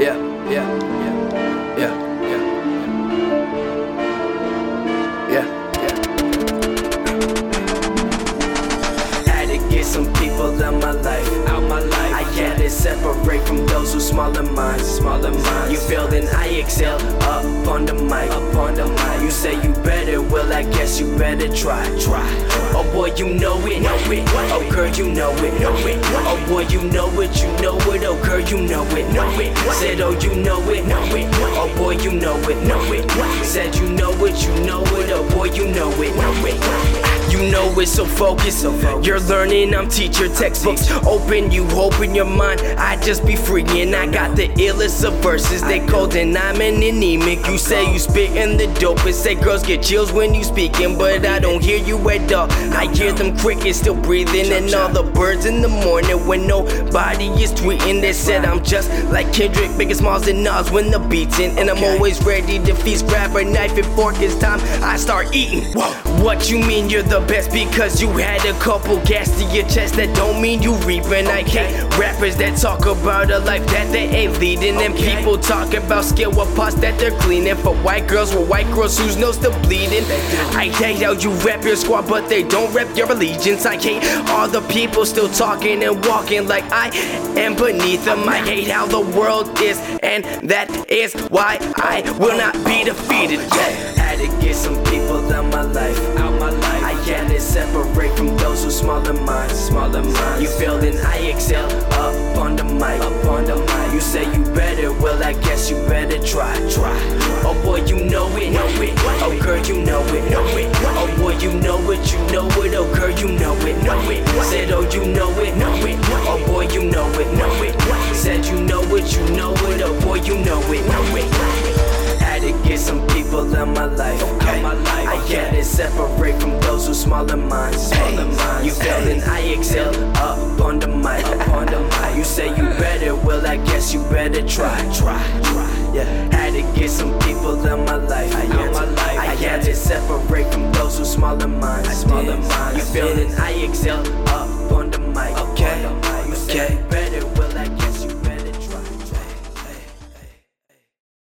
yeah, yeah, yeah, yeah, yeah, yeah, yeah. Had to get some people in my life, out my life. I had to separate from those who smaller minds, smaller minds. You feel then I excel up on the mic, up on the mic. You say you better, well I guess you better try, try. Oh boy, you know it, know it. Oh girl, you know it, know it. Oh boy, you know it, you know it. Oh girl, you know it, know it. Said oh you know it, know it. Oh boy, you know it, know it. Said you know it, you know it. Oh boy, you know it, know it. You know it, so focus. You're learning, I'm teacher textbooks. Open, you open your mind. I just be free, and I got the illest of verses. They cold and I'm an anemic. You say you spitting the dopest. Say girls get chills when you speaking, but I don't hear you at all. I hear them crickets still breathing, and all the birds in the morning when nobody is tweeting. They said I'm just like Kendrick, Biggie Smalls than Nas when the beats in, and I'm always ready to feast. Grab a knife and fork. It's time I start eating. What you mean you're the best because you had a couple gas to your chest? That don't mean you reaping. I hate rappers that talk about a life that they ain't leading, and people talk about skill with pots that they're cleaning. For white girls with white girls whose nose still bleeding. I hate how you rap your squad, but they don't rep your allegiance. I hate all the people still talking and walking like I am beneath them. I hate how the world is, and that is why I will not be defeated. Yeah. Had to get some people out my life, out my life. I had to separate from those who smaller minds, smaller minds. You failed and I excel up on the mic, up on the mic. You say you better, well I guess you better try, try. Oh boy, you know it, know it. Oh girl, you know it, know it. You know it, you know it. Oh girl, you know it, know it. Said oh you know it, know it. Oh boy, you know it, know it. Said you know it, you know it. Oh boy, you know it, know it. Had to get some people in my life. Okay, I had to separate from those who smaller minds. Smaller minds. You failed and I excel up on the mic. Up on the mic. You say you better, well I guess you better try. Try, try. Yeah, had to get some I smell the mind, I feel it, I exhale up on the mic. Okay, okay.